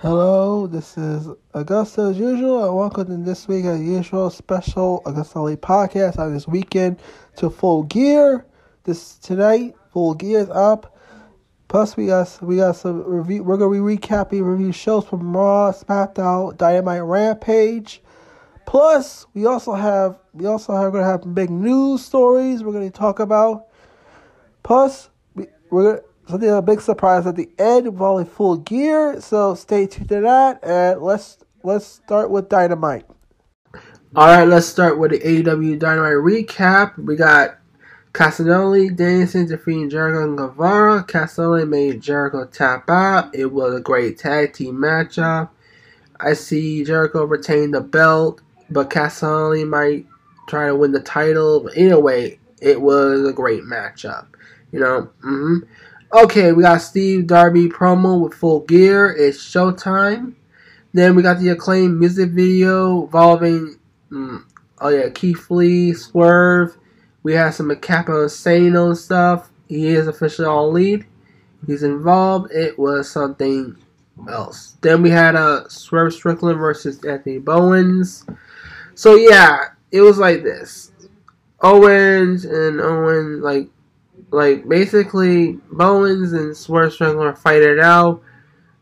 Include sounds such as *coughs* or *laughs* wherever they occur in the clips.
Hello, this is Augusta as usual, and welcome to this week as usual special Augusta Lee podcast on this weekend to Full Gear. This tonight, Full Gear is up. Plus, we got we got some review. We're gonna be recapping review shows from Raw, SmackDown, Dynamite, Rampage. Plus, we also have we also have gonna have big news stories we're gonna talk about. Plus, we, we're something a big surprise at the end volley full gear. So stay tuned to that, and let's let's start with Dynamite. All right, let's start with the AEW Dynamite recap. We got Castagnoli, Danielson defeating Jericho and Guevara. Castagnoli made Jericho tap out. It was a great tag team matchup. I see Jericho retain the belt, but Castagnoli might try to win the title. But anyway, it was a great matchup. You know, mm-hmm. Okay, we got Steve Darby promo with full gear. It's showtime. Then we got the acclaimed music video involving, mm, oh yeah, Keith Lee, Swerve. We have some Capo Sano stuff. He is officially on lead. He's involved. It was something else. Then we had a uh, Swerve Strickland versus Anthony Bowens. So yeah, it was like this. Owens and Owen like like basically Bowens and Swerve Strickland were fighting it out.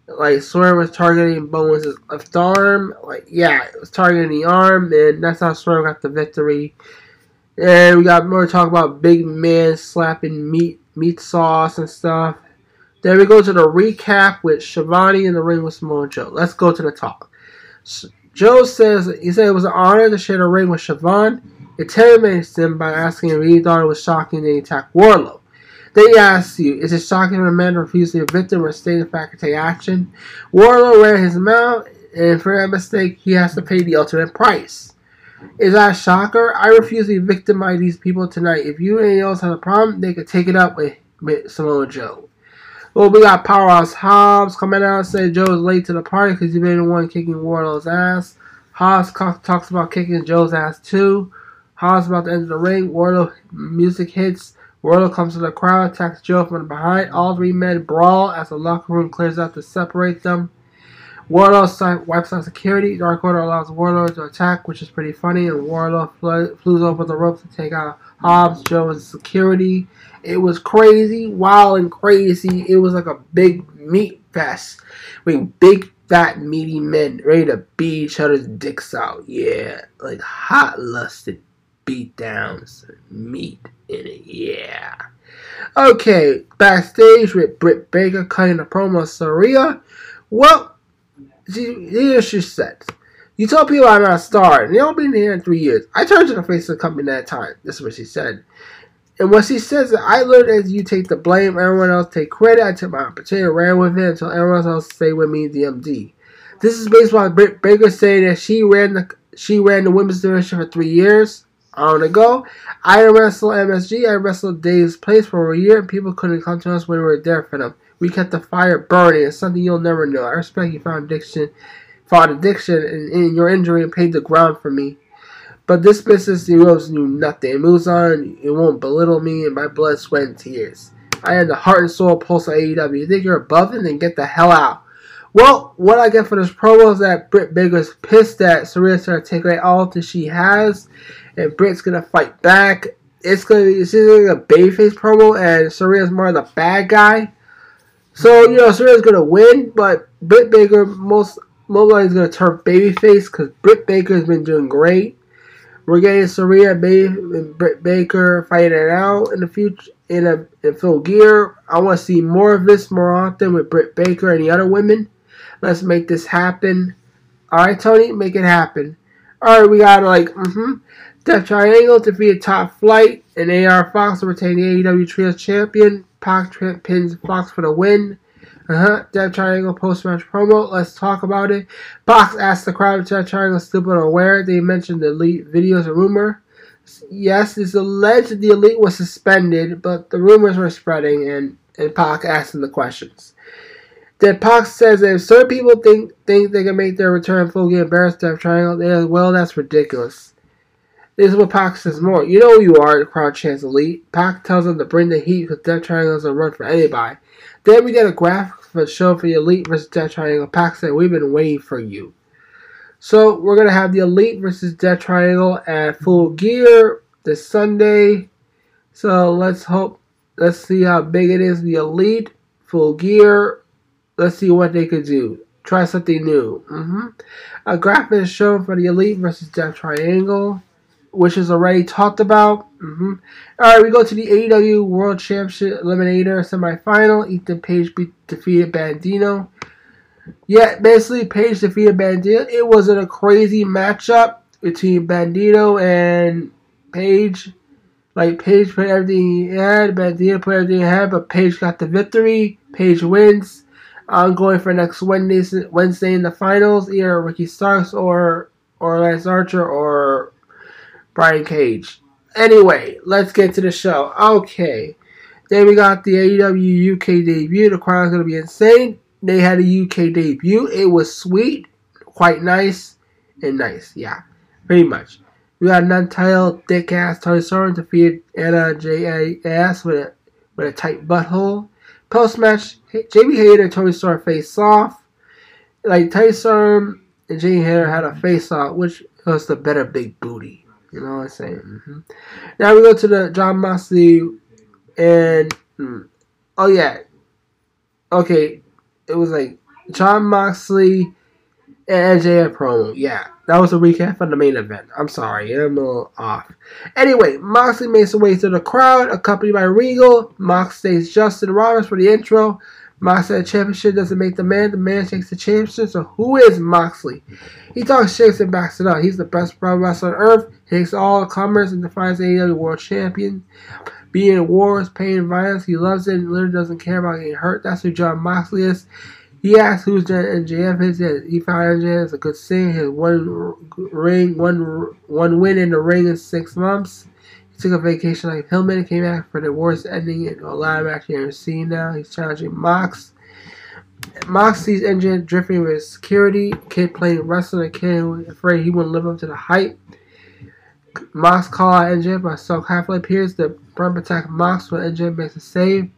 Like Swerve was targeting Bowens' left arm. Like yeah, it was targeting the arm, and that's how Swerve got the victory. And we got more talk about big man slapping meat meat sauce and stuff. Then we go to the recap with Schiavone in the ring with Samoa Joe. Let's go to the top. Joe says he said it was an honor to share the ring with Schiavone. It intimidates him by asking if he thought it was shocking he attacked Wardlow. Then he asks you, is it shocking when a man be a victim or state the fact to take action? Wardlow ran his mouth, and for that mistake, he has to pay the ultimate price. Is that a shocker? I refuse to be victim by these people tonight. If you and anyone else have a problem, they could take it up with, Samoa Joe. Well, we got Powerhouse Hobbs coming out and saying Joe is late to the party because he's been the one kicking Wardlow's ass. Hobbs talks about kicking Joe's ass too. Hobbs about to enter the ring. Wardlow music hits. Wardlow comes to the crowd, attacks Joe from behind. All three men brawl as the locker room clears out to separate them. Wardlow wipes out security. Dark Order allows Wardlow to attack, which is pretty funny. And Wardlow fl- flew over the ropes to take out Hobbs, Joe, and security. It was crazy, wild, and crazy. It was like a big meat fest. Mean, big fat meaty men ready to beat each other's dicks out. Yeah, like hot lusted beatdowns, meat in it. Yeah. Okay, backstage with Britt Baker cutting a promo Saraya. Well, she, here she said, You told people I'm not a star, and they all been here in three years. I turned to the face of the company that time. This is what she said. And what she says is, I learned as you take the blame, everyone else take credit. I took my opportunity, ran with it until everyone else stay with me, DMD. This is based on Britt Baker saying that she ran the she ran the women's division for three years on ago. I wrestled MSG. I wrestled Daily's Place for a year, and people couldn't come to us when we were there for them. We kept the fire burning. It's something you'll never know. I respect you found addiction, fought addiction and, in your injury and paid the ground for me. But this business heroes knew nothing. It moves on. It won't belittle me and my blood, sweat, and tears. I am the heart and soul pulse of AEW. You think you're above it? Then get the hell out. Well, what I get for this promo is that Britt Baker's pissed that trying to take away all that she has, and Britt's gonna fight back. It's gonna be it's like a babyface promo, and Saraya's more the bad guy. So you know Saraya's gonna win, but Britt Baker most most likely is gonna turn babyface because Britt Baker has been doing great. We're getting Saraya and Britt Baker fighting it out in the future in a in full gear. I want to see more of this more often with Britt Baker and the other women. Let's make this happen. All right, Tony, make it happen. All right, we got like mm-hmm. Death Triangle be top flight, and AR Fox to retain the AEW Trios champion. Pac pins Fox for the win. Uh huh. Death Triangle post match promo. Let's talk about it. Fox asked the crowd if Death Triangle is still aware. They mentioned the elite videos a rumor. Yes, it's alleged the elite was suspended, but the rumors were spreading, and and Pac asking the questions. Then Pac says that if certain people think think they can make their return full embarrassed Death Triangle, they well, that's ridiculous. This is what Pac says more. You know who you are, the crowd chants elite. Pac tells them to bring the heat because Death Triangle doesn't run for anybody. Then we get a graphic for the show for the Elite versus Death Triangle. Pac said, We've been waiting for you. So we're gonna have the Elite versus Death Triangle at Full Gear this Sunday. So let's hope let's see how big it is. The Elite, Full Gear. Let's see what they could do. Try something new. Mm-hmm. A graphic is shown for the Elite versus Death Triangle which is already talked about. Mm-hmm. All right, we go to the AEW World Championship Eliminator semifinal. Ethan Page beat, defeated Bandito. Yeah, basically Page defeated Bandito. It wasn't a crazy matchup between Bandito and Page. Like Page put everything he had, Bandito put everything he had, but Page got the victory. Page wins. I'm going for next Wednesday, Wednesday in the finals, either Ricky Starks or or Lance Archer or Brian Cage. Anyway, let's get to the show. Okay. Then we got the AEW UK debut. The crowd's gonna be insane. They had a UK debut. It was sweet, quite nice, and nice. Yeah, pretty much. We got non-title dick ass Toni Storm defeated Anna JAS with a with a tight butthole. Post match, Jamie Hayter and Toni Storm face off. Like Toni Storm and Jamie Hayter had a face off, which was the better big booty. You know what I'm saying? Mm-hmm. Now we go to the Jon Moxley and mm, oh yeah, okay, it was like Jon Moxley and MJF promo. Yeah, that was a recap of the main event. I'm sorry, I'm a little off. Anyway, Moxley makes his way to the crowd, accompanied by Regal. Mox stays Justin Roberts for the intro. Moxley said championship doesn't make the man, the man takes the championship. So who is Moxley? He talks shit and backs it up. He's the best pro wrestler on earth. He takes all comers and defines AEW world champion. Being in wars, pain, and violence, he loves it and literally doesn't care about getting hurt. That's who Jon Moxley is. He asked who's the MJF is. He found MJF is a good thing. His one ring, one one win in the ring in six months. He took a vacation like Hillman, came back for the worst ending in a lot of matches you've seen now. He's challenging Mox. Mox sees engine drifting with security. Kid playing wrestling. Kid afraid he wouldn't live up to the hype. Mox call out engine, but so halfway appears the bump attack Mox when engine makes a save.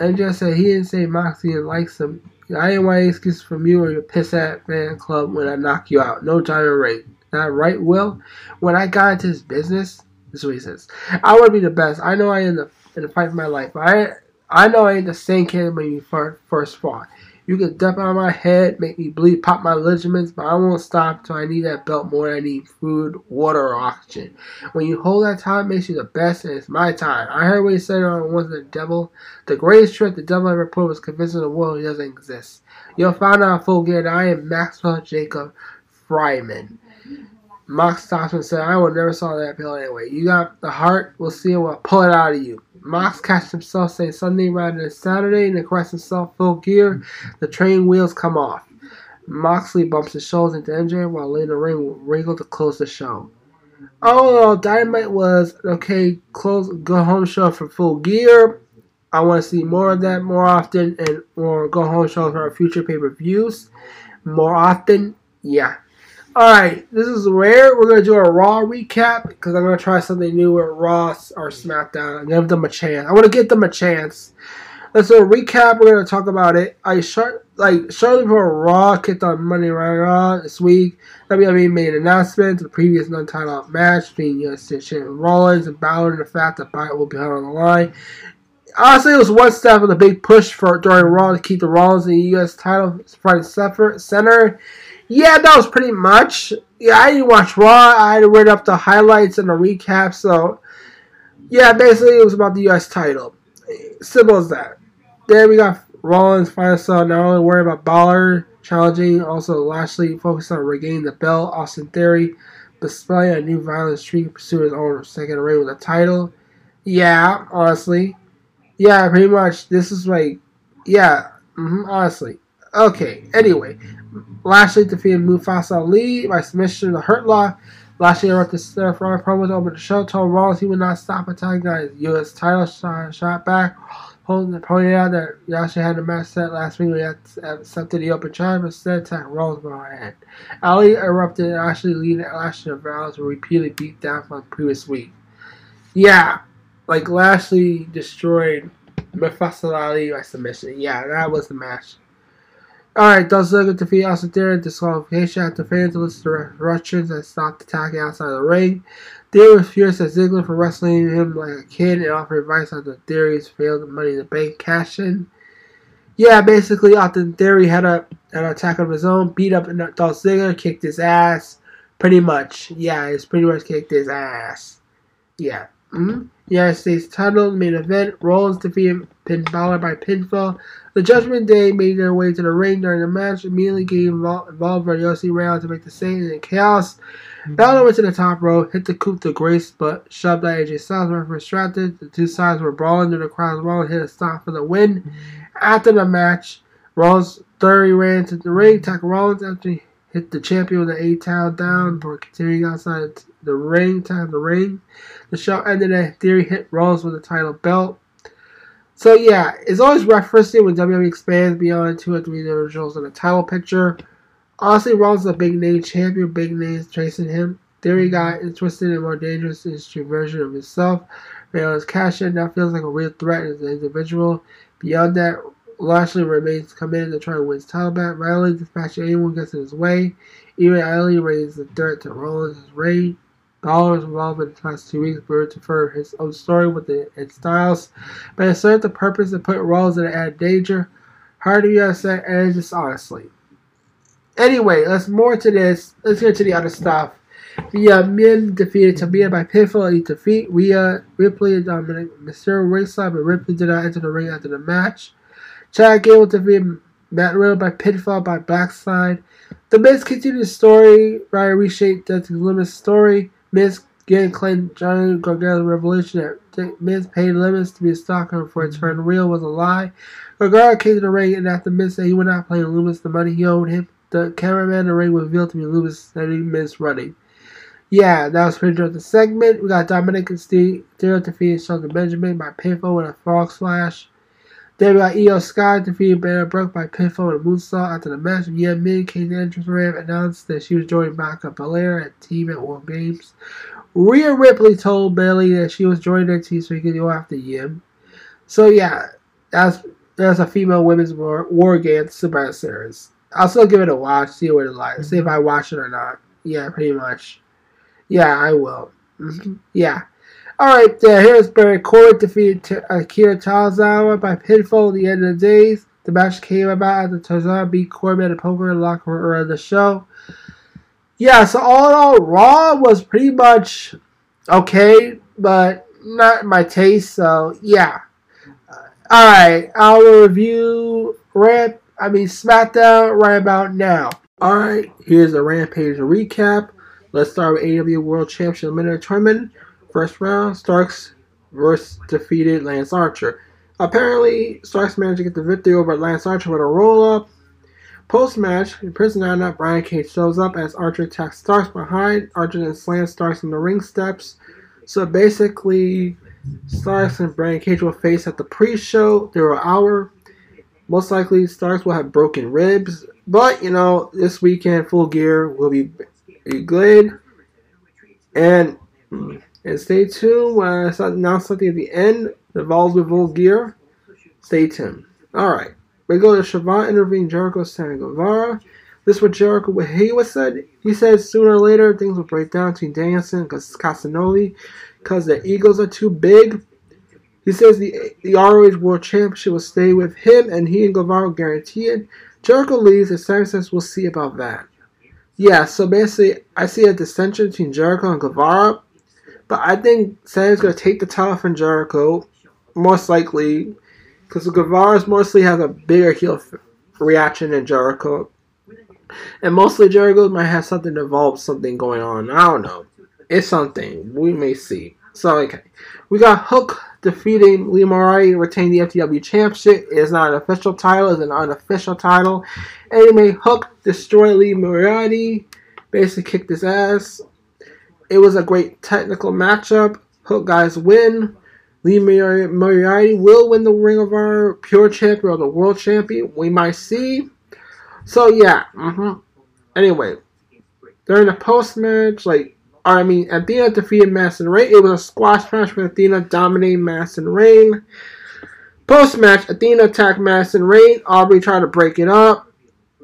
Engine said he didn't say Mox didn't like him. I didn't want any excuses from you or your piss at fan club when I knock you out. No time to rate. Not right, Will? When I got into this business, this is what he says. I want to be the best. I know I am the in the fight for my life. I I know I ain't the same kid when you first fought. You can dump on my head, make me bleed, pop my ligaments, but I won't stop till I need that belt more than I need food, water, or oxygen. When you hold that time, makes you the best, and it's my time. I heard what he said on was the devil. The greatest trick the devil ever pulled was convincing the world he doesn't exist. You'll find out full gear that I am Maxwell Jacob Friedman. Mox stops and said, I will never saw that pill anyway. You got the heart, we'll see and we'll pull it out of you. Mox catches himself saying Sunday rather than Saturday and corrects himself full gear. The train wheels come off. Moxley bumps his shoulders into MJ while laying the ring Regal to close the show. Oh, Dynamite was okay. Close, go home show for full gear. I want to see more of that more often and more go home shows for our future pay per views more often. Yeah, Alright, this is rare. We're going to do a Raw recap because I'm going to try something new with Raw or SmackDown and give them a chance. I want to give them a chance. Let's do a recap. We're going to talk about it. I short, like shortly before Raw kicked on Monday Night Raw this week, WWE made an announcement to the previous non-title match between US Champion Rollins and Balor and the fact that Balor will be held on the line. Honestly, it was one step of the big push for during Raw to keep the Rollins in the U.S. title front center yeah, that was pretty much. Yeah, I didn't watch Raw. I read up the highlights and the recap. So, yeah, basically it was about the U.S. title. Simple as that. Then we got Rollins final song. Not only worried about Balor challenging, also Lashley focused on regaining the belt. Austin Theory displaying a new violent streak, pursuing his own second reign with the title. Yeah, honestly. Yeah, pretty much. This is like, yeah, mm-hmm, honestly. Okay, anyway, Lashley defeated Mustafa Ali by submission to the Hurt Lock. Lashley wrote the Star Fire promos over the show, told Rollins he would not stop attacking his U.S. title shot, shot back. Holding the pointed out that Lashley had a match set last week when he accepted the open challenge, but instead attacked Rollins behind. Ali erupted and Lashley leading Lashley and Rollins were repeatedly beat down from the previous week. Yeah, like Lashley destroyed Mustafa Ali by submission. Yeah, that was the match. Alright, Dolph Ziggler defeat Austin Theory disqualification after fans listen to Russians and stopped attacking outside the ring. Theory was furious at Ziggler for wrestling him like a kid and offered advice on the Theory's failed Money the Bank cash in. Yeah, basically, Austin Theory had a an attack of his own, beat up Dolph Ziggler, kicked his ass. Pretty much. Yeah, he's pretty much kicked his ass. Yeah. Mm-hmm. United States title main event. Rollins defeated Finn Balor by pinfall. The Judgment Day made their way to the ring during the match, immediately getting involved, involved by Yossi Rail to make the save in chaos. Mm-hmm. Balor went to the top rope, hit the coup de grace, but shoved out AJ Styles, were distracted. The two sides were brawling through the crowd. Rollins hit a stop for the win. Mm-hmm. After the match, Rollins Theory ran to the ring, tackled Rollins after he hit the champion with an eight towel down before continuing outside the ring, time the ring. The show ended at Theory hit Rollins with the title belt. So yeah, it's always referencing when WWE expands beyond two or three individuals in a title picture. Honestly, Rollins is a big name champion, big names chasing him. Theory mm-hmm. got interested in more dangerous industry version of himself. Realized cash in now feels like a real threat as an individual. Beyond that, Lashley remains committed to trying to win his title back. Riley dispatching anyone gets in his way. Even Ali raises the threat to Rollins' reign. Was involved in the past two weeks, to further his own story with the and Styles, but it served the purpose of putting Rollins in added danger. Hard to be and just honestly. Anyway, let's more to this. Let's get to the other stuff. The uh, men defeated Tamina by pinfall in defeat. Rhea Ripley and Dominik Mysterio ringside, but Ripley did not enter the ring after the match. Chad Gable defeated Matt Riddle by pinfall by backside. The Miz continued story. Ryan reshaped the Lumis story. Miz again claimed Johnny Gargano's revelation that Miz paid Lumis to be a stalker for it turned real was a lie. Gargano came to the ring and after Miz said he would not play Lumis the money he owed him, the cameraman in the ring revealed to be Lumis sending Miz running. Yeah, that was pretty much the segment. We got Dominik and Steve defeated Shelton Benjamin by pinfall with a frog splash. We got Sky defeated Baron Brooke by pinfall and moonsault after the match. Yeon Min to entrance ramp announced that she was joining Bianca Belair and Team at War Games. Rhea Ripley told Bayley that she was joining their team so he could go after Yim. So yeah, that's that's a female women's war, war games Survivor Series. I'll still give it a watch, see what it like, see if I watch it or not. Yeah, pretty much. Yeah, I will. Mm-hmm. Yeah. Alright, uh, here's Baron Corbin defeated Akira Tozawa by pinfall at the end of the days. The match came about after Tozawa beat Corbin at a poker locker room around the show. Yeah, so all in all, Raw was pretty much okay, but not my taste, so yeah. Uh, Alright, I'll review Ramp, I mean SmackDown right about now. Alright, here's the Rampage recap. Let's start with AEW World Championship Eliminator Tournament. First round, Starks versus defeated Lance Archer. Apparently, Starks managed to get the victory over Lance Archer with a roll up. Post match, in Prison Anna, Brian Cage shows up as Archer attacks Starks behind. Archer then slams Starks on the ring steps. So basically, Starks and Brian Cage will face at the pre show. They're hour. Most likely, Starks will have broken ribs. But, you know, this weekend, full gear will be, be good. And hmm, and stay tuned when I announce something at the end The involves with full gear. Stay tuned. Alright. We go to Schiavone interviewing Jericho Sammy Guevara. This is what Jericho what he was said. He said sooner or later things will break down between Danielson and Castagnoli because their egos are too big. He says the the ROH World Championship will stay with him and he and Guevara guarantee it. Jericho leaves and Sammy says we'll see about that. Yeah, so basically I see a dissension between Jericho and Guevara but I think Sam's going to take the title from Jericho, most likely, because Guevara mostly has a bigger heel reaction than Jericho. And mostly Jericho might have something involved, something going on. I don't know. It's something. We may see. So, okay. We got Hook defeating Lee Moriarty, retaining the FTW Championship. It is not an official title, it's an unofficial title. Anyway, Hook destroyed Lee Moriarty, basically kicked his ass. It was a great technical matchup. Hook guys win. Lee Moriarty will win the Ring of Honor Pure Champion or the World Champion. We might see. So yeah. Mm-hmm. Anyway, during the post match, like I mean, Athena defeated Madison Rayne. It was a squash match with Athena dominating Madison Rayne. Post match, Athena attacked Madison Rayne. Aubrey tried to break it up,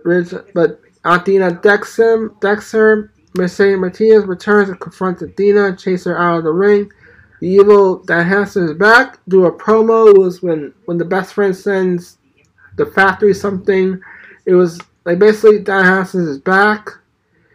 but Athena decks him, decks her. Mercedes Martinez returns and confronts Athena, and chases her out of the ring. The evil Danhausen is back. Do a promo it was when when the best friend sends the factory something. It was like basically Danhausen is back.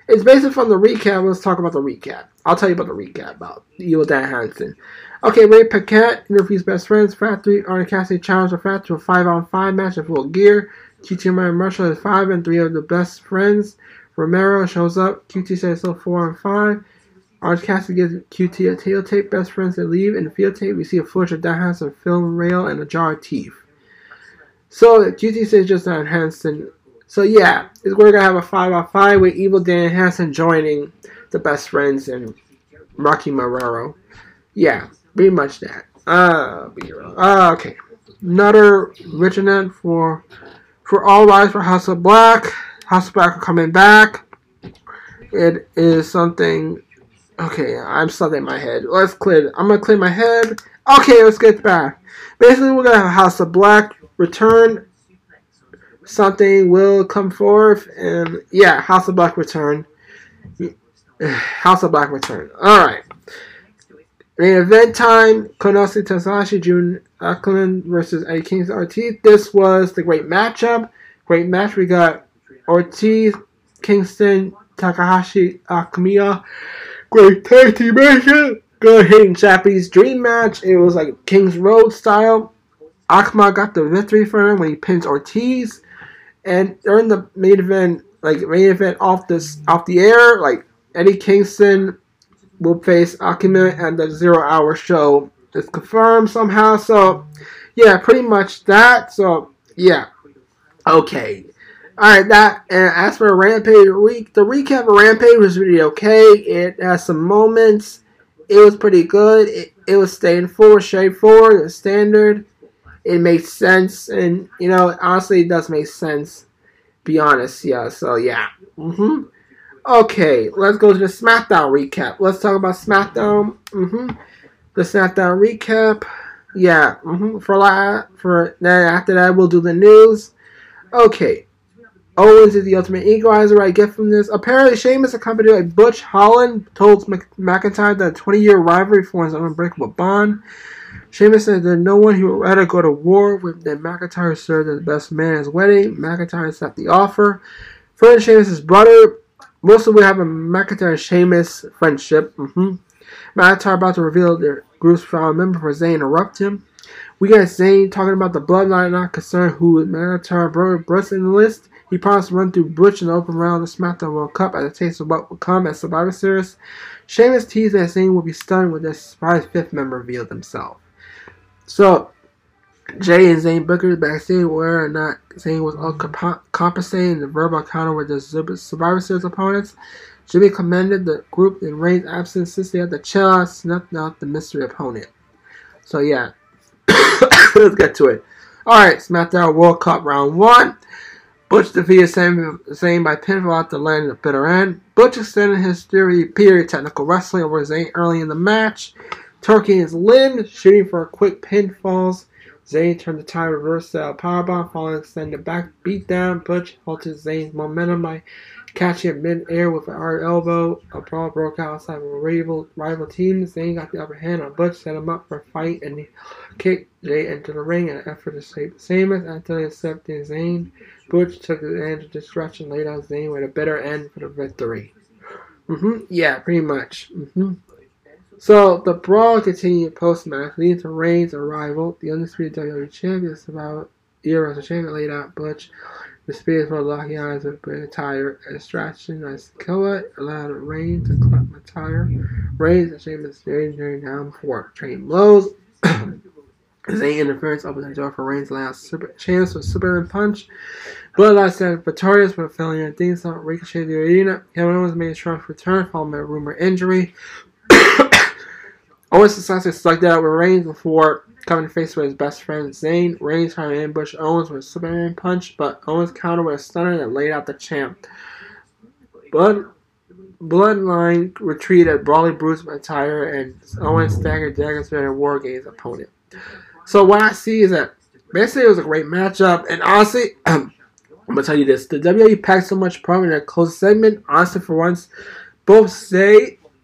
It's basically from the recap. Let's talk about the recap. I'll tell you about the recap about evil Danhausen. Okay, Ray Paquette interviews best friends. Factory Arnie Cassidy challenged the Factory to a five on five match of full gear. QT and Marshall is five and three of the best friends. Romero shows up. QT says so four and five. Orange Cassidy gives QT a tail tape. Best friends they leave. In the field tape, we see a footage of Dan a film rail, and a jar of teeth. So QT says just Danhausen. So yeah, we're gonna have a five on five with Evil Danhausen joining the best friends and Rocky Romero. Yeah, pretty much that. Uh, uh okay. Another Richard for for All Rise for House of Black. House of Black coming back. It is something. Okay, I'm stuck in my head. Let's clear. I'm gonna clear my head. Okay, let's get back. Basically, we're gonna have House of Black return. Something will come forth, and yeah, House of Black return. *sighs* House of Black return. All right. Main event time: Konosuke Takeshita, Jun Akland versus Eddie Kingston Ortiz. This was the great matchup. Great match. We got Ortiz, Kingston, Takahashi, Akiyama. Great tag team match. Good hitting Japanese dream match. It was like King's Road style. Akiyama got the victory for him when he pins Ortiz. And during the main event, like main event off this off the air, like Eddie Kingston will face Akiyama at the zero hour show. It's confirmed somehow. So, yeah, pretty much that. So, yeah. Okay. Alright, that, and as for Rampage, week, the recap of Rampage was really okay. It has some moments. It was pretty good. It, it was staying forward, straightforward, and standard. It makes sense, and, you know, honestly, it does make sense. Be honest, yeah. So, yeah. Mm-hmm. Okay, let's go to the SmackDown recap. Let's talk about SmackDown. Mm-hmm. The SmackDown recap. Yeah. Mm-hmm. For that, for then after that, we'll do the news. Okay. Owens is the ultimate equalizer. I get from this. Apparently, Sheamus, accompanied by Butch Holland, told McIntyre that 20-year rivalry forms an unbreakable bond. Sheamus said that no one who would rather go to war with than McIntyre served as the best man at his wedding. McIntyre accepted the offer. Further, Sheamus' brother Mostly we have a McIntyre Sheamus friendship. Mm-hmm. McIntyre about to reveal their group's final member for Zayn interrupt him. We got Zayn talking about the bloodline not concerned who McIntyre brother Bruce in the list. He promised to run through Butch in the open round of the SmackDown World Cup as a taste of what will come at Survivor Series. Sheamus teased that Zayn will be stunned when their surprise fifth member revealed himself. So, Jey and Zayn Booker backstage or not Zayn was compensating the verbal counter with the Survivor Series opponents. Jimmy commended the group in Reigns' absence since they had the chill snuffed out the mystery opponent. So yeah, *coughs* let's get to it. Alright, SmackDown World Cup Round 1. Butch defeated Zayn by pinfall at the land of the bitter end. Butch extended his theory period technical wrestling over Zayn early in the match. Turkey his limb, shooting for quick pinfalls. Zayn turned the tide reverse style powerbomb, following extended back beatdown. Butch halted Zayn's momentum by catching him mid-air with an hard elbow. A brawl broke out outside of a rival, rival team. Zayn got the upper hand on Butch, set him up for a fight, and he kicked Jey into the ring in an effort to save Sheamus until he accepted Zayn. Butch took advantage of distraction, laid out Zayn with a better end for the victory. Mm-hmm. Yeah, pretty much. Mm-hmm. So the brawl continued post match, leading to Reigns' arrival. The undisputed WWE champion about Era champion laid out Butch the spears for locking eyes with a tire distraction as Koa allowed Reigns to clap my tire. Reigns and Sheamus during down for train blows. *coughs* Zayn interference opens the door for Reigns' last super chance with Superman punch. Bloodline said victorious failing a theme song ricochet the arena. Kevin Owens made a strong return following a rumor injury. *coughs* Owens successfully stuck out with Reigns before coming face with his best friend Zayn. Reigns tried to ambush Owens with a Superman punch, but Owens countered with a stunner that laid out the champ. Blood, Bloodline retreated, Brawley Bruce McIntyre, and Owens staggered Dragon's War Games opponent. So what I see is that basically, it was a great matchup. And honestly, *clears throat* I'm gonna tell you this: the WWE packed so much promo in their close segment. Honestly, for once, both say *coughs*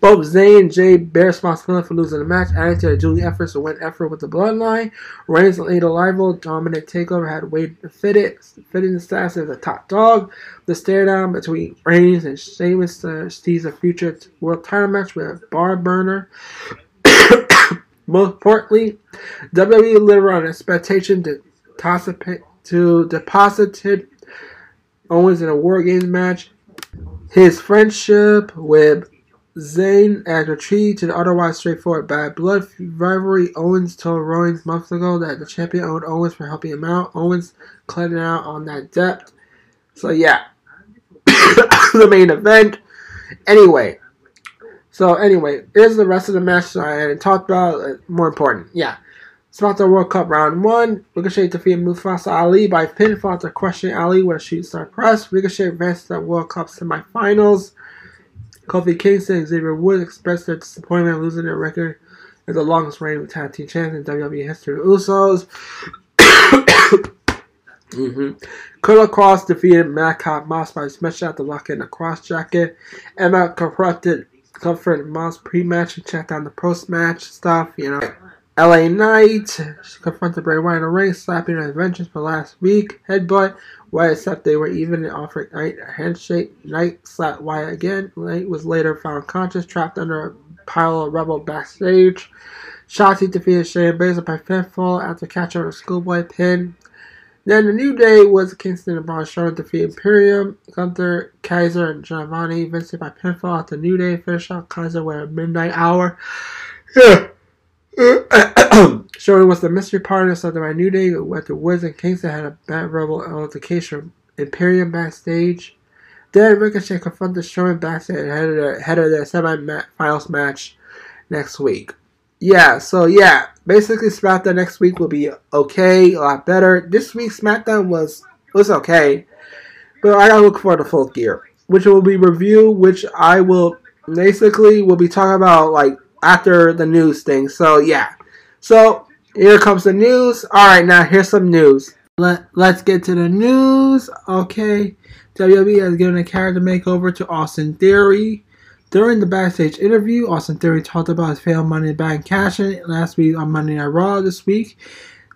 both Zayn and Jey bear responsibility for losing the match, adding to dueling efforts to win effort with the Bloodline. Reigns and Lethal Rival Dominant Takeover had Wade fitted, fitting the status as a top dog. The stare down between Reigns and Sheamus uh, teased a future world title match with a bar burner. Most importantly, WWE delivered on expectation to toss to deposited Owens in a War Games match. His friendship with Zayn adds a to the otherwise straightforward bad blood rivalry. Owens told Rollins months ago that the champion owed Owens for helping him out. Owens clearing out on that debt. So yeah, *coughs* the main event. Anyway, so anyway, here's the rest of the match I hadn't talked about. Uh, more important, yeah. It's about the World Cup Round 1. Ricochet defeated Mustafa Ali by pinfall after crushing Ali with a shooting star press. Ricochet advanced to the World Cup semifinals. Kofi Kingston and Xavier Woods expressed their disappointment losing their record as the longest reigning tag team champs in WWE history. Usos. *coughs* mm-hmm. Killer Kross defeated Madcap Moss by smashing out the lock in the cross jacket. Emma corrupted comfort Moss pre-match and checked on the post-match stuff, you know. LA Knight confronted Bray Wyatt in the ring, slapping her vengeance for last week. Headbutt. Wyatt said they were even and offered Knight a handshake. Knight slapped Wyatt again. Knight was later found conscious, trapped under a pile of rubble backstage. Shotzi defeated Shayna Baszler by pinfall after catching a schoolboy pin. Then the New Day was Kingston and Braun Strowman defeat Imperium, Gunther, Kaiser, and Giovanni Vincent by pinfall at the New Day. Finish out Kaiser with a midnight hour. *coughs* Showing was the mystery partner of the New Day with the Woods and Kingston had a bad rebel altercation Imperium backstage. Then Ricochet confronted Strowman backstage ahead of their, ahead of their semi-finals match next week. Yeah, so yeah, basically SmackDown next week will be okay, a lot better. This week's SmackDown was was okay, but I gotta look for the full gear, which will be review, which I will basically will be talking about like after the news thing. So yeah. So here comes the news. Alright, now here's some news. Let let's get to the news. Okay. WWE has given a character makeover to Austin Theory. During the backstage interview, Austin Theory talked about his failed money back cash in last week on Monday Night Raw this week.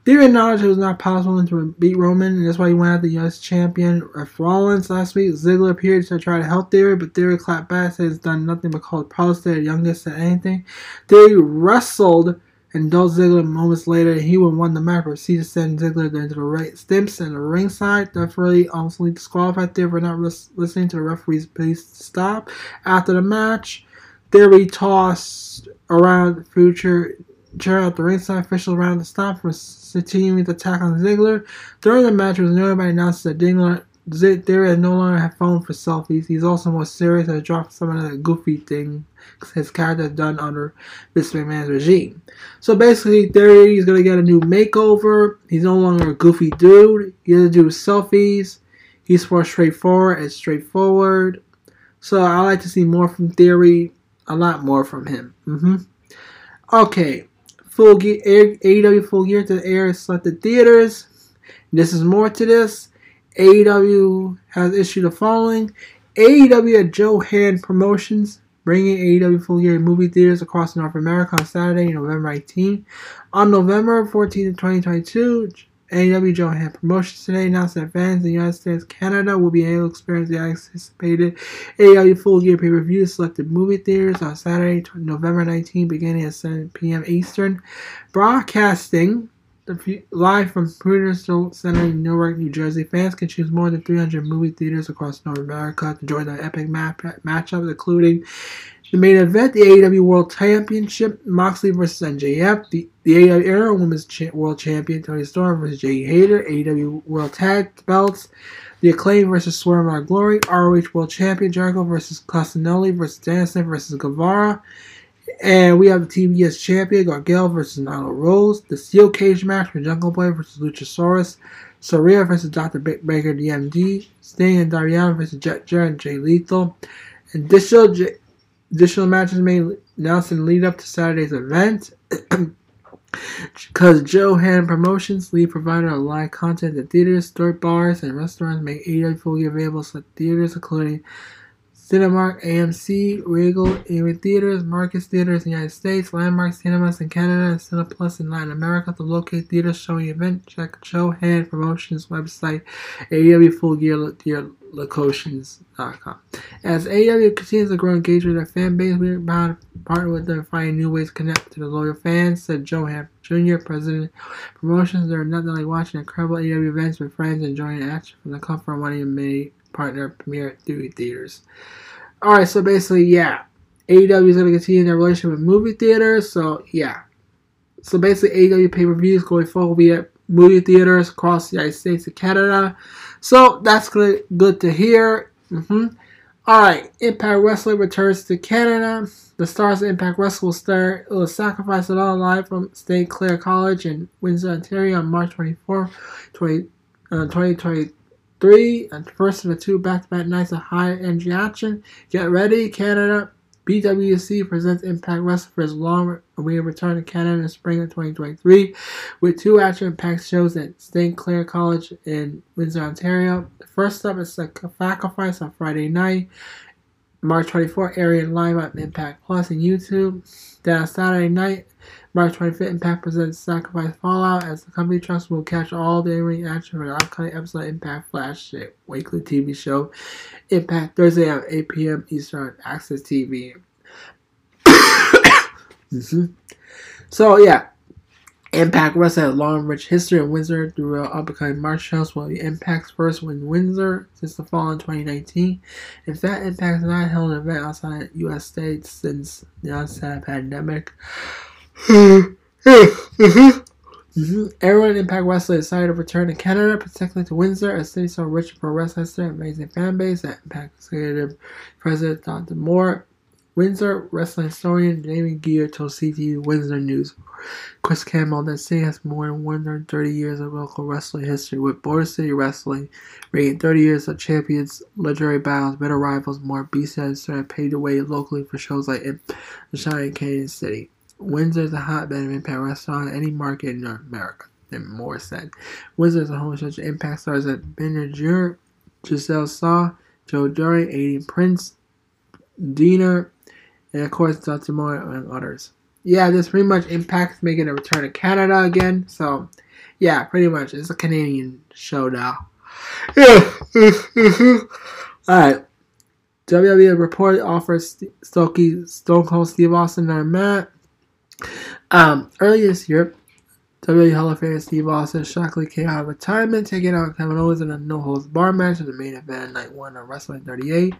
Theory acknowledged it was not possible to beat Roman, and that's why he went after the U.S. champion Ref Rollins last week. Ziggler appeared to try to help Theory, but Theory clapped back, said he's done nothing but call the youngest at anything. Theory wrestled and Dolph Ziggler moments later, he would win the match, proceeded to send Ziggler into the right stimps and the ringside. Definitely ultimately disqualified there for not listening to the referee's please stop. After the match, Theory tossed around future chair at the ringside official around the stop for continuing the attack on Ziggler. During the match, it was noted by announced that Ziggler Theory has no longer have phone for selfies. He's also more serious and dropped some of the goofy thing his character has done under Vince McMahon's regime. So basically, Theory is gonna get a new makeover. He's no longer a goofy dude. He doesn't do selfies. He's more straightforward and straightforward. So I like to see more from Theory. A lot more from him. Mm-hmm. Okay, full gear AEW full gear to the air selected theaters. This is more to this. AEW has issued the following. AEW at Joe Hand Promotions bringing AEW Full Gear movie theaters across North America on Saturday, November 18. On November 14, 2022, AEW Joe Hand Promotions today announced that fans in the United States Canada will be able to experience the anticipated AEW Full Gear pay-per-view selected movie theaters on Saturday, November 19, beginning at 7 p.m. Eastern. Broadcasting live from Prudential Center in Newark, New Jersey. Fans can choose more than 300 movie theaters across North America to join the epic map- matchups, including the main event, the AEW World Championship, Moxley versus MJF, the, the AEW Era Women's World Champion, Toni Storm versus Jay Hayter, AEW World Tag Belts, the Acclaim versus Swerve Our Glory, ROH World Champion, Jericho versus Castagnoli versus Danielson versus Guevara, and we have the TBS champion, Gargano versus Nyla Rose. The steel cage match for Jungle Boy versus Luchasaurus. Saraya versus Dr. Baker DMD. Sting and Dariana versus Jeff Jarrett and Jay Lethal. Additional, additional matches may made Nelson lead up to Saturday's event. *clears throat* Because Joe Johan Promotions, lead provider of live content at theaters, store bars, and restaurants, make AEW fully available to theaters, including Cinemark, AMC, Regal, AMC Theaters, Marcus Theaters in the United States, Landmark Cinemas in Canada, and Cinépolis in Latin America. To locate theaters showing event, check Joe Hand Promotions website, AEW Full Gear, Gear locations.com. As AEW continues to grow engagement with their fan base, we're about to partner with them to find new ways to connect to the loyal fans, said Joe Hand Jr., President Promotions. Are nothing like watching incredible AEW events with friends and enjoying action from the comfort of one of your many partner premiere movie theaters. Alright, so basically, yeah. AEW is going to continue their relationship with movie theaters, so yeah. So basically, AEW pay per views going forward will be at movie theaters across the United States and Canada. So that's good, good to hear. Mm-hmm. All right, Impact Wrestling returns to Canada. The stars of Impact Wrestling will start will sacrifice it all live from St. Clair College in Windsor, Ontario on March 24, 20, uh, 2023. And first of the two back-to-back nights of high energy action. Get ready, Canada. BWC presents Impact Wrestling for its long-awaited return to Canada in the spring of 2023, with two action-packed shows at St. Clair College in Windsor, Ontario. The first up is Sacrifice on Friday night, March 24, airing live on Impact Plus and YouTube. Then on Saturday night, March 25th, Impact presents Sacrifice Fallout as the company trust will catch all the ring action for the upcoming episode of Impact Flash weekly TV show. Impact Thursday at 8 p.m. Eastern on AXS TV. *coughs* mm-hmm. So yeah, Impact Wrestling has a long, rich history in Windsor through upcoming March shows will be Impact's first win in Windsor since the fall in 2019. In fact, Impact has not held an event outside the U.S. states since the onset of the pandemic. Everyone in Impact Wrestling decided to return to Canada, particularly to Windsor, a city so rich for wrestling history and amazing fan base. That Impact Executive President Dr. Moore, Windsor wrestling historian Jamie Gear told CTV Windsor News. Chris Campbell that city has more than 130 years of local wrestling history, with Border City Wrestling bringing 30 years of champions, legendary battles, better rivals, more B-sides, and paved the way locally for shows like in the Shining Canyon City. Windsor is a hotbed of Impact Wrestling in any market in North America, and more said. Windsor is a home such Impact stars as Ben Jr., Giselle Saw, Joe Doering, Aiden Prince, Dina, and of course Dr. Moore and others. Yeah, this pretty much Impact's making a return to Canada again, so yeah, pretty much it's a Canadian show now. Yeah. *laughs* Alright. WWE report offers Stokey, Stone Cold Steve Austin and Matt um, earlier this year, WWE Hall of Famer Steve Austin shockingly came out of retirement, taking out Kevin Owens in a no holds bar match in the main event night one of Wrestling 38.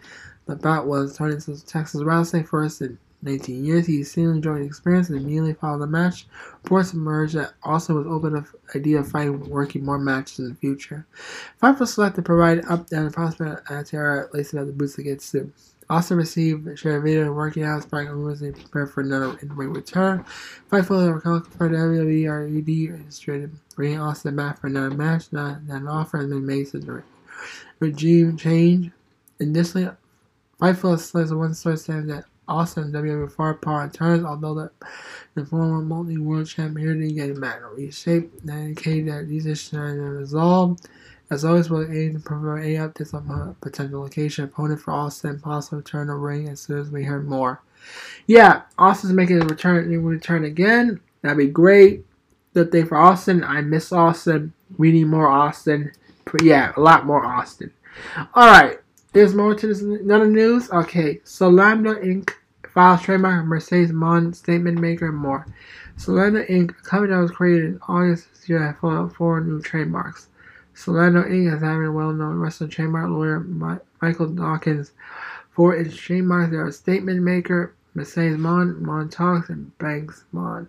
The bout was turning into Texas Wrestling first in 19 years. He soon enjoyed the experience and immediately followed the match. Reports emerged that Austin was open to the idea of fighting working more matches in the future. Fight was selected to provide up down prospect at Terra, lacing up the boots against Sue. Also received shared video and working out, sparking rumors they prepare for another in-ring return. Fightful are calling for WWE or ED illustrated bringing Austin back for another match. Not, not an offer has been made since the regime change. Additionally, Fightful says one source saying that Austin and WWE far apart turns, although the, the former multi-world champion didn't get back in reshape. They indicated that these issues are resolved. As always, we'll aim to provide any updates on a potential location opponent for Austin, possible return to ring as soon as we hear more. Yeah, Austin's making a return, return again. That'd be great. Good thing for Austin. I miss Austin. We need more Austin. Yeah, a lot more Austin. All right, there's more to this. Another news. Okay, Solana Inc. files trademark Mercedes Moné statement maker and more. Solana Inc. a company that was created in August this year four new trademarks. Solano Inc. has a well-known wrestling trademark lawyer Michael Dockins for its trademarks. They are Statement Maker, Mercedes Moné, and Banks Moné.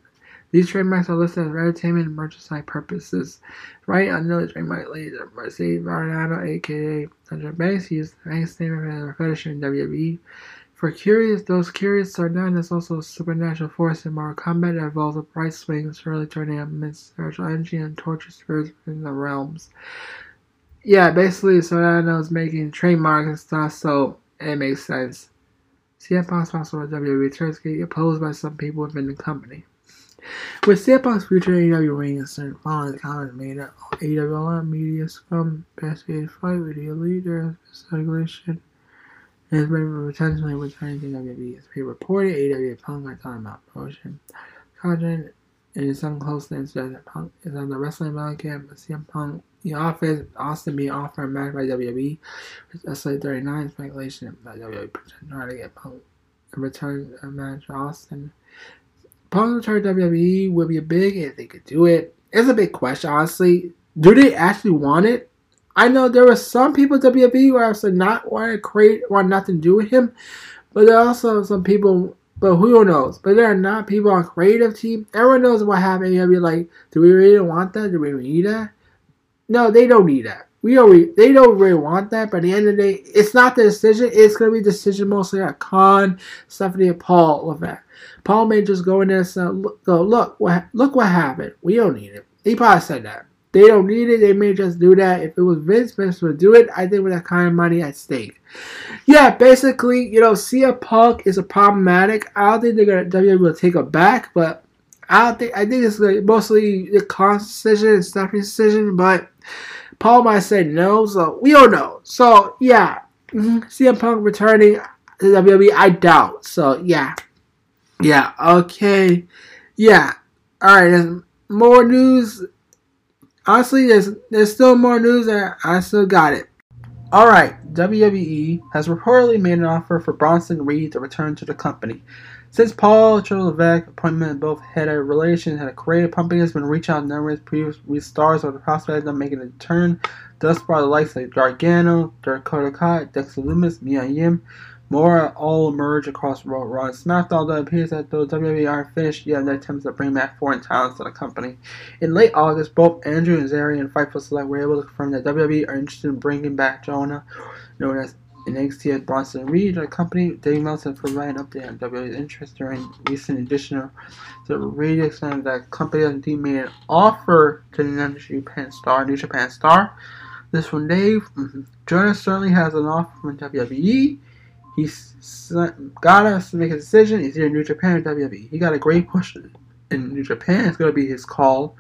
These trademarks are listed as entertainment and merchandise purposes. Right under the trademark leader, Mercedes Varnado, aka Sasha Banks, used Banks statement as a fetish in WWE. For curious, those curious not is also a supernatural force in Mortal Kombat that involves a bright swing, surely turning up immense spiritual energy and torture spirits in the realms. Yeah, basically, so that I was making trademarks and stuff, so it makes sense. CM Punk's a WWE returns getting opposed by some people within the company. With CM Punk's future AEW reign concerned following the comments made at AEW media scrum backstage fight with the elite during speculation and has potentially returning to been reported AEW Punk are talking about promotion content and some closeness that Punk is on the wrestling camp, but CM Punk the office Austin being offered a match by WWE. That's like 39 speculation that WWE trying to get Punk a return a match Austin. Punk return to WWE would be a big if they could do it. It's a big question, honestly. Do they actually want it? I know there were some people at WWE who actually not want to create, want nothing to do with him, but there are also some people, but who knows? But there are not people on creative team. Everyone knows what happened. You'll be like, do we really want that? Do we really need that? No, they don't need that. We don't. They don't really want that. But at the end of the day, it's not the decision. It's gonna be decision mostly at Khan, Stephanie, and Paul Levesque. Paul may just go in there and say, look, go, look, what, look what happened. We don't need it. He probably said that. They don't need it. They may just do that. If it was Vince, Vince would do it. I think with that kind of money at stake. Yeah, basically, you know, CM Punk is a problematic. I don't think they're gonna WWE will take it back, but I don't think I think it's like mostly the Khan's decision and Stephanie's decision, but Paul might say no, so we don't know. So yeah, mm-hmm. CM Punk returning to WWE, I doubt. So yeah, yeah, okay, yeah. All right, there's more news. Honestly, there's there's still more news, and I still got it. All right, WWE has reportedly made an offer for Bronson Reed to return to the company. Since Paul Levesque appointment, both had a relation had a creative company has been reaching out numerous previous stars of the prospect of them making a return. Thus far, the likes of Gargano, Dakota Kai, Dexter Lumis, Mia Yim, more all emerge across Raw, Raw and SmackDown. Though it appears that though WWE aren't finished yet in their attempts to bring back foreign talents to the company. In late August, both Andrew and Zari and Fightful Select were able to confirm that WWE are interested in bringing back Jonah, known as NXT at Bronson Reed, the company, Dave Meltzer provided an update on WWE's interest during recent edition the radio explained that company has indeed made an offer to the New Japan star, New Japan star. This one, Dave. Mm-hmm. Jonas certainly has an offer from WWE. He's got us to make a decision. He's either New Japan or WWE. He got a great push in New Japan. It's going to be his call.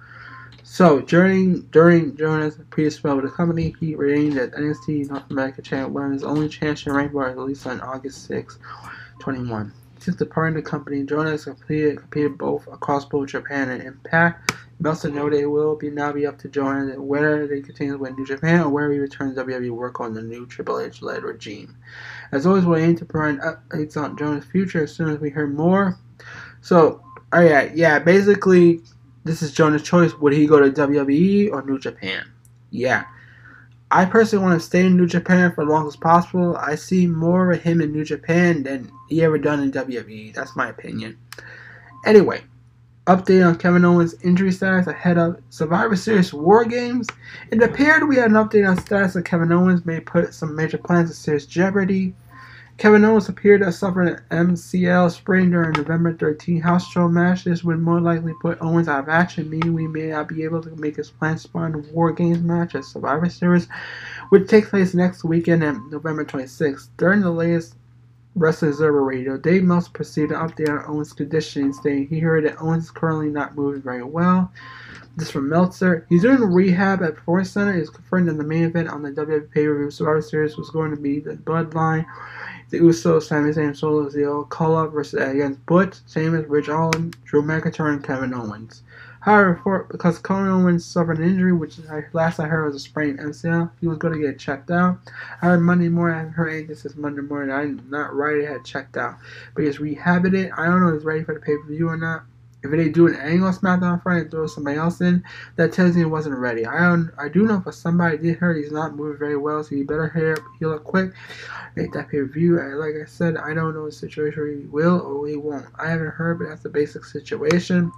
So during during Jonas' previous spell with the company, he reigned as NXT North America wearing his only champion rank bar released on August 6, 21. Since departing the company, Jonas completed competed both across both Japan and Impact. Meltzer noted it will be now be up to Jonas whether they continue with New Japan or where he returns WWE work on the new Triple H led regime. As always, we'll aim to provide updates on Jonas' future as soon as we hear more. So, alright, yeah, basically this is Jonah's choice. Would he go to WWE or New Japan? Yeah. I personally want to stay in New Japan for as long as possible. I see more of him in New Japan than he ever done in WWE. That's my opinion. Anyway, update on Kevin Owens' injury status ahead of Survivor Series War Games. It appeared we had an update on status of Kevin Owens may put some major plans in serious jeopardy. Kevin Owens appeared to have suffered an MCL sprain during November 13 house show match. This would more likely put Owens out of action, meaning we may not be able to make his planned spawn War Games match at Survivor Series, which takes place next weekend on November 26th. During the latest Wrestling Observer Radio, Dave Meltzer proceeded to update on Owens' conditioning, stating he heard that Owens is currently not moving very well. This from Meltzer. He's doing rehab at Performance Center. It's confirmed that the main event on the WWE pay-per-view Survivor Series was going to be the Bloodline the Usos, Sami Zayn, Solo Sikoa versus against Butch, Sheamus, Ridge Holland, Drew McIntyre, and Kevin Owens. However, because Kevin Owens suffered an injury, which I, last I heard was a sprained MCL, he was going to get checked out. I heard Monday morning, I heard this is Monday morning, I'm not right, I had checked out. But he's rehabbed it. I don't know if he's ready for the pay per view or not. If they do an angle SmackDown Friday and throw somebody else in, that tells me he wasn't ready. I don't, I do know for somebody did hurt, he's not moving very well, so you better heal up, heal up quick. Make that pay per view. Like I said, I don't know the situation where he will or he won't. I haven't heard, but that's the basic situation.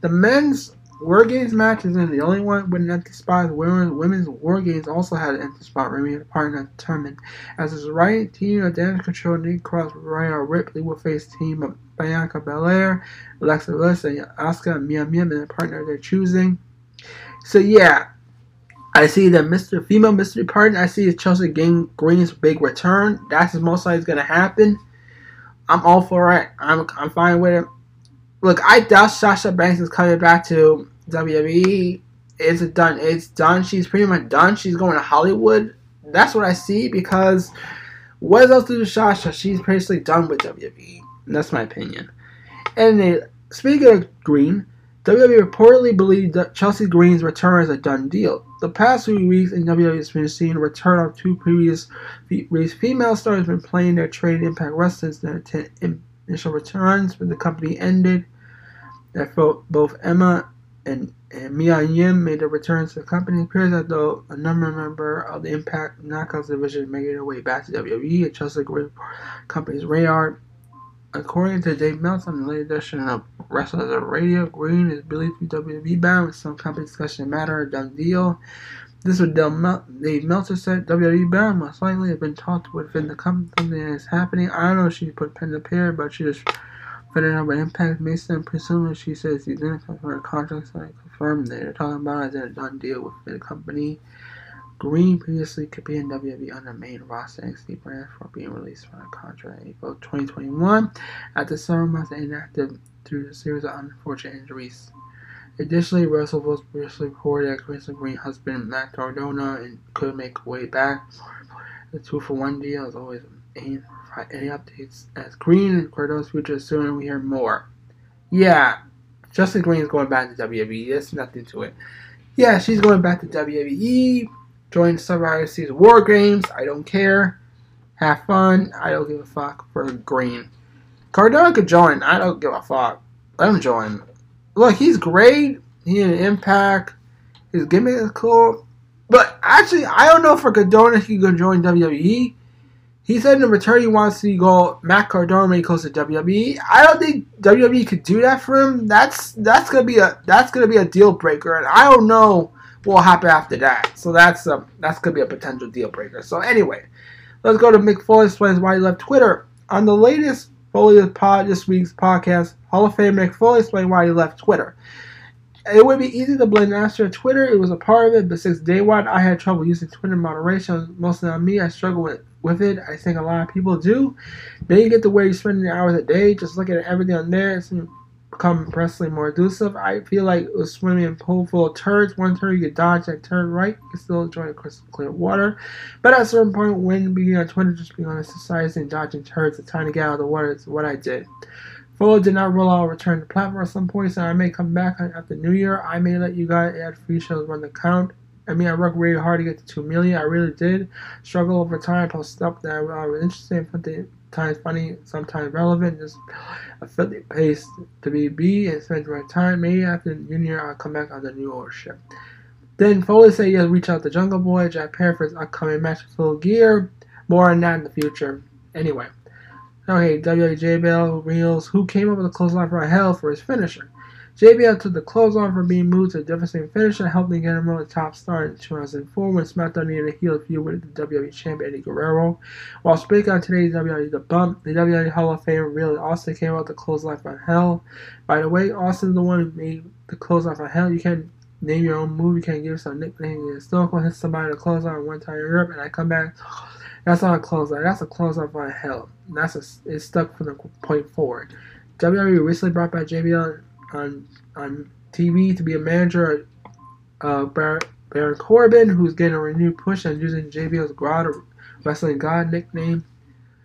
The men's War Games match isn't the only one with an empty spot. Women's, women's War Games also had an empty spot remaining partner determined. As his right team of Damage Control, Nikki Cross, Rhea Ripley will face team of Bianca Belair, Alexa Bliss, and Asuka Mia Mia and the partner they're choosing. So yeah, I see the Mr. Female Mystery Partner. I see Chelsea Green's big return. That's most likely going to happen. I'm all for it. I'm I'm fine with it. look, I doubt Sasha Banks is coming back to WWE. It's done. It's done. She's pretty much done. She's going to Hollywood. That's what I see because what else to do Sasha? She's basically done with WWE. That's my opinion. And they, speaking of Green, WWE reportedly believes that Chelsea Green's return is a done deal. The past few weeks in WWE has been seeing the return of two previous female stars have been playing their trade Impact Wrestling their initial returns when the company ended. That both Emma and, and Mia Yim made their returns to the company. It appears as though a number member of the Impact Knockouts division made their way back to WWE and Chelsea Green company's radar. According to Dave Meltzer the latest edition of Wrestling Observer Radio, Green is believed to be WWE bound with some company discussion matter a done deal. This would Dave Meltzer said WWE bound must likely have been talked within the company something is happening. I don't know if she put pen to paper, but she just figured out what Impact Mason presumably she says he's in her contract so I confirmed that they're talking about as a done deal with the company. Green previously could competed in WWE on the main roster NXT brand for being released from a contract in April 2021 after several months inactive through a series of unfortunate injuries. Additionally, Russell was previously reported that Crystal Green husband Matt Cardona and could make way back. The two for one deal is always aim for any updates as Green and Cardona's future soon we hear more. Yeah, Justin Green is going back to WWE. There's nothing to it. Yeah, she's going back to WWE Join Survivor Series War Games. I don't care. Have fun. I don't give a fuck for green. Cardona could join. I don't give a fuck. Let him join. Look, he's great. He had an impact. His gimmick is cool. But actually, I don't know if for Cardona he could join WWE. He said in return he wants to go Matt Cardona when he goes to WWE. I don't think WWE could do that for him. That's that's gonna be a that's gonna be a deal breaker, and I don't know will happen after that. So that's a, that's gonna be a potential deal breaker. So anyway, let's go to Mick Foley explains why he left Twitter. On the latest Foley pod this week's podcast, Hall of Fame Mick Foley explained why he left Twitter. It would be easy to blame after Twitter. It was a part of it, but since day one, I had trouble using Twitter moderation. Mostly on me, I struggle with, with it. I think a lot of people do. Then you get to where you're spending hours a day, just looking at everything on there. It's become progressively more elusive. I feel like it was swimming in pool full of turds. One turn you could dodge, that turn right, you still enjoy crystal clear water. But at a certain point, when being on Twitter, just being on and dodging turds, the time to get out of the water is what I did. Follow did not roll out return to platform at some point, so I may come back after New Year. I may let you guys add free shows run the count. I mean, I worked really hard to get to 2 million. I really did. Struggle over time, post stuff that I was interested in, sometimes funny, sometimes relevant. Just a filthy pace to be be and spend right time. Maybe after junior, I'll come back on the new ownership. Then Foley said he has reached out to Jungle Boy, Jack Perry for his upcoming match with Full Gear. More on that in the future. Anyway. Okay, WJBL Reels, who came up with a clothesline for hell for his finisher. JBL took the clothes on for being moved to a devastating finish and helped get him on the top star in 2004 when SmackDown needed a heel feud with the WWE champion Eddie Guerrero. While speaking on today's WWE The Bump, the WWE Hall of Fame really Austin came out the clothesline from Hell. By the way, Austin's the one who made the clothesline from Hell. You can't name your own move, you can't give a nickname. You still can hit somebody to clothesline one time in Europe, and I come back. *sighs* That's not a clothesline. That's a clothesline from Hell. And that's a, it's stuck from the point forward. WWE recently brought back JBL on on TV to be a manager of uh, Bar- Baron Corbin, who's getting a renewed push and using JBL's God Wrestling God nickname.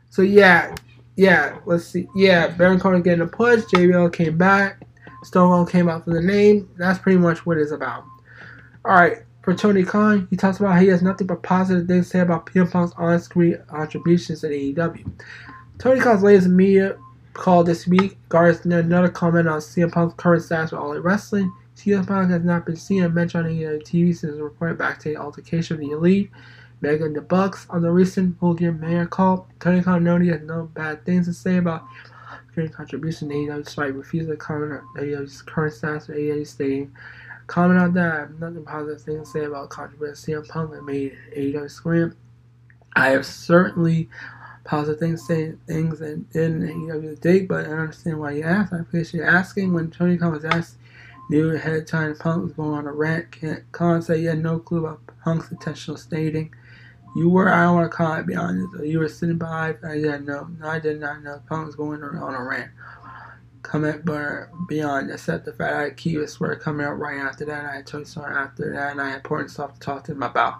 So yeah, yeah, let's see. Yeah, Baron Corbin getting a push. JBL came back. Stone Cold came out for the name. That's pretty much what it's about. All right, for Tony Khan, he talks about he has nothing but positive things to say about CM Punk's on-screen contributions at AEW. Tony Khan's latest media call this week. Garth another comment on CM Punk's current status with All Elite Wrestling. CM Punk has not been seen or mentioned on any TV since the reported backstage altercation with the Elite. Megan the Bucks on the recent Vulgar Mayor call. Tony he has no bad things to say about his contribution to AEW despite refusing to comment on AEW's current status with AEW stating, comment on that, I have nothing positive things to say about contribution CM Punk that made AEW scream. I have certainly positive things, saying things, and didn't you know, dig, but I understand why you asked. I appreciate you asking. When Tony Khan was asked, knew ahead of time Punk was going on a rant, Khan said he had no clue about Punk's intentional stating. You were, I don't want to comment, be honest, you were sitting by, I didn't know. No, I did not know Punk was going on a rant. comment bar beyond except the fact I had Key Swear coming up right after that. I had Toni Storm after that, and I had important stuff to talk to him about.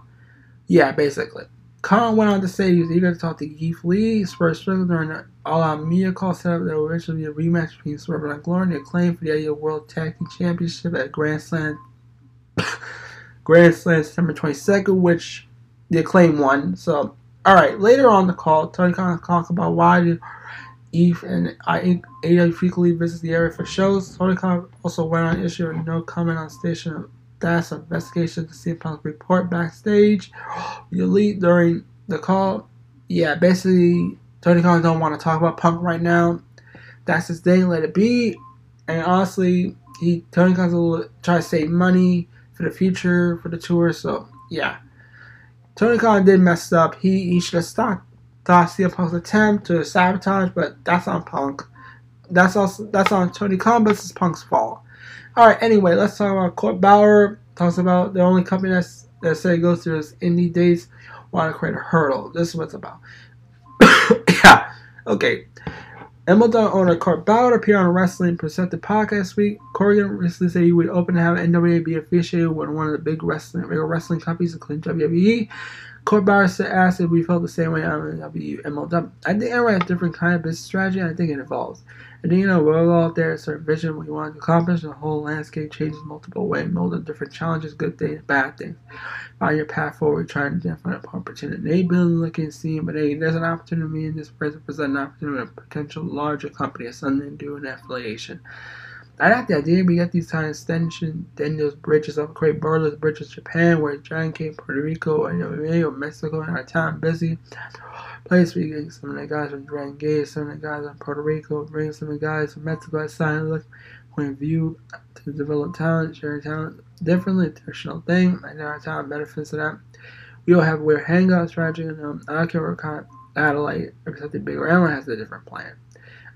Yeah, basically. Khan went on to say he was eager to talk to Keith Lee. Spurs struggled during the All Out Media call set up. There will eventually be a rematch between Swerve and Glory and claim for the AEW World Tag Team Championship at Grand Slam, *coughs* Grand Slam September 22nd, which the acclaim won. So, all right, later on the call, Tony Khan talked about why the Eve and I AEW frequently visits the area for shows. Tony Khan also went on issue with no comment on station that's an investigation to see Punk's report backstage. *gasps* The elite during the call. Yeah, basically, Tony Khan don't want to talk about Punk right now. That's his thing. Let it be. And honestly, he Tony Khan's a little try to save money for the future for the tour. So yeah, Tony Khan did mess up. He he should have stopped CM Punk's attempt to sabotage, but that's on Punk. That's also that's on Tony Khan, but it's Punk's fault. All right. Anyway, let's talk about Court Bauer. Talks about the only company that's that said goes through his indie days want to create a hurdle. This is what it's about. *coughs* yeah. Okay. MLW owner Court Bauer appeared on a Wrestling Perspective podcast week. Corgan recently said he would open to have NWA be officiated with one of the big wrestling, big wrestling companies, including WWE. Court Bauer said, asked if we felt the same way on MLW. I think everyone has a different kind of business strategy, and I think it evolves. You know, we're all out there, a certain vision, we want to accomplish, the whole landscape changes multiple ways, multiple different challenges, good things, bad things. Find your path forward, trying to find an opportunity. They been looking, seeing, but hey, there's an opportunity, and this person present an opportunity with a potential larger company, something to do an affiliation. I like the idea. We got these time extension, then those bridges up, create borderless bridges, Japan, where Giant Cave, Puerto Rico, and or Mexico, and our town busy. Place we get some of the guys from Dragon Gate, some of the guys from Puerto Rico, bring some of the guys from Mexico outside and look point of view to develop talent, share talent differently, traditional thing. I know our talent benefits of that. We all have weird hangout strategy, and um, I what kind of Adelaide or something bigger. Everyone has a different plan.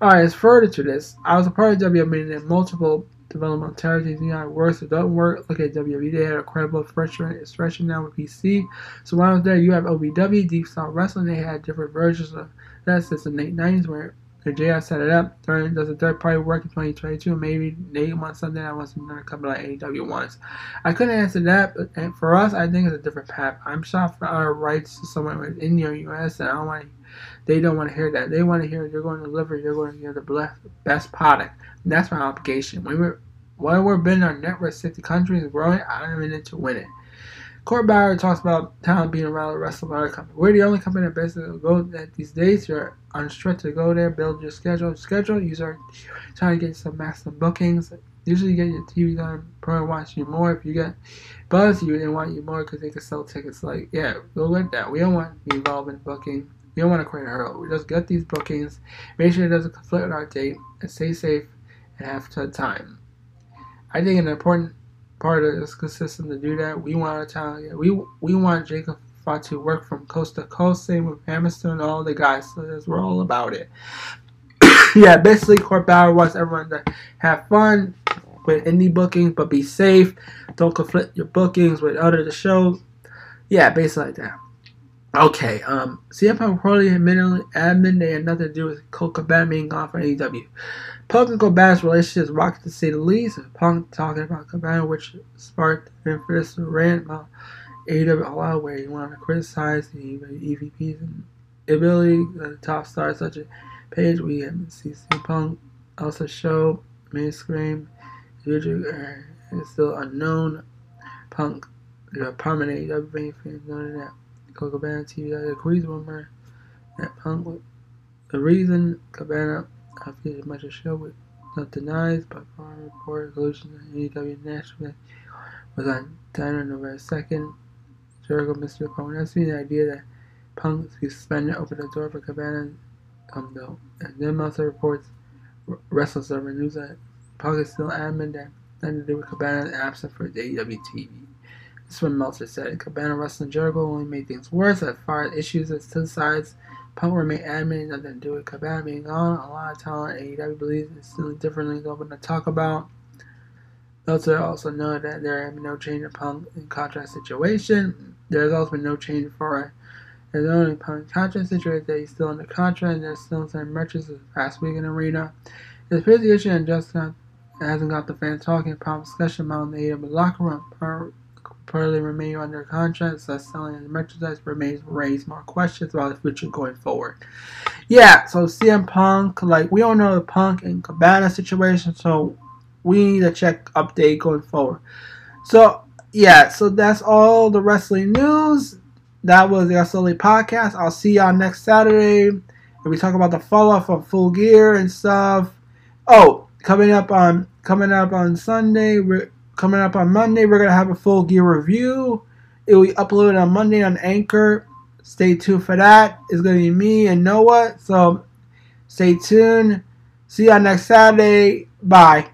Alright, as further to this, I was a part of WWE in multiple developmental territories. You know how it doesn't work. Look at WWE, they had a credible freshman, it's now with PC. So while I was there, you have OVW, Deep South Wrestling, they had different versions of that since the late 90s where the JR set it up. During, does a third party work in 2022? Maybe they want something that wants another company like AEW wants. I couldn't answer that, but for us, I think it's a different path. I'm shocked for our rights to someone in the US, and I don't want to they don't want to hear that. They want to hear you're going to deliver, you're going to hear the best product. And that's my obligation. When we're when we're been our network 60 countries growing, I'm in it to win it. Court Bauer talks about talent being around the rest of our company. We're the only company that basically go that these days. You're unrestricted to go there, build your schedule. Schedule. You are trying to get some maximum bookings. Usually, you get your TV on Probably watch you more. If you get buzz, you didn't want you more because they can sell tickets. Like, yeah, go with that. We don't want be involved in booking. We don't want to create a hurdle. We just get these bookings, make sure it doesn't conflict with our date, and stay safe and have fun time. I think an important part of this consistent to do that. We want talent. We we want Jacob Fatu to work from coast to coast. Same with Hammerstone and all the guys. So we're all about it. *coughs* yeah, basically, Court Bauer wants everyone to have fun with indie bookings, but be safe. Don't conflict your bookings with other shows. Yeah, basically like that. Okay, um, CM Punk reportedly admitted admin they had nothing to do with Colt Cabana being gone from AEW. Punk and Cabana's relationship rocky to say the least. Punk talking about Cabana, which sparked an infamous rant about AEW All where he wanted to criticize the EVPs ability of the top stars such as Page. We haven't seen CM Punk also show mainstream uh, is still unknown. Punk, the prominent AEW fans, noted that. Coco Cabana TV that agrees with me that Punk the reason Cabana as much a show with not denies but far report solution that AEW Nashville was on Diner November 2nd. Jericho Mr. Punk. That's the idea that Punk suspended opened the door for Cabana um though. And then also reports Wrestling Server News that Punk is still adamant that nothing to do with Cabana absent for AEW TV. This is what Meltzer said. Cabana Wrestling Jericho only made things worse as far as issues as two sides. Punk remained admin, nothing to do with Cabana being gone. A lot of talent AEW believes is still differently open to talk about. Meltzer also noted that there have been no change in Punk in contract situation. There has also been no change for there's only Punk contract situation that he's still under contract and there's still some matches this past week in the arena. It appears the issue and Jessica hasn't got the fans talking about discussion among the AEW locker room. Reportedly remain under contract, so selling the merchandise remains raise more questions about the future going forward. Yeah, so CM Punk, like we don't know the Punk and Cabana situation, so we need to check update going forward. So yeah, so that's all the wrestling news. That was the SLA podcast. I'll see y'all next Saturday. And we talk about the fall off of Full Gear and stuff. Oh, coming up on coming up on Sunday, we're coming up on Monday. We're gonna have a Full Gear review. It will be uploaded on Monday on Anchor. Stay tuned for that. It's gonna be me and Noah. So stay tuned. See y'all next Saturday. Bye.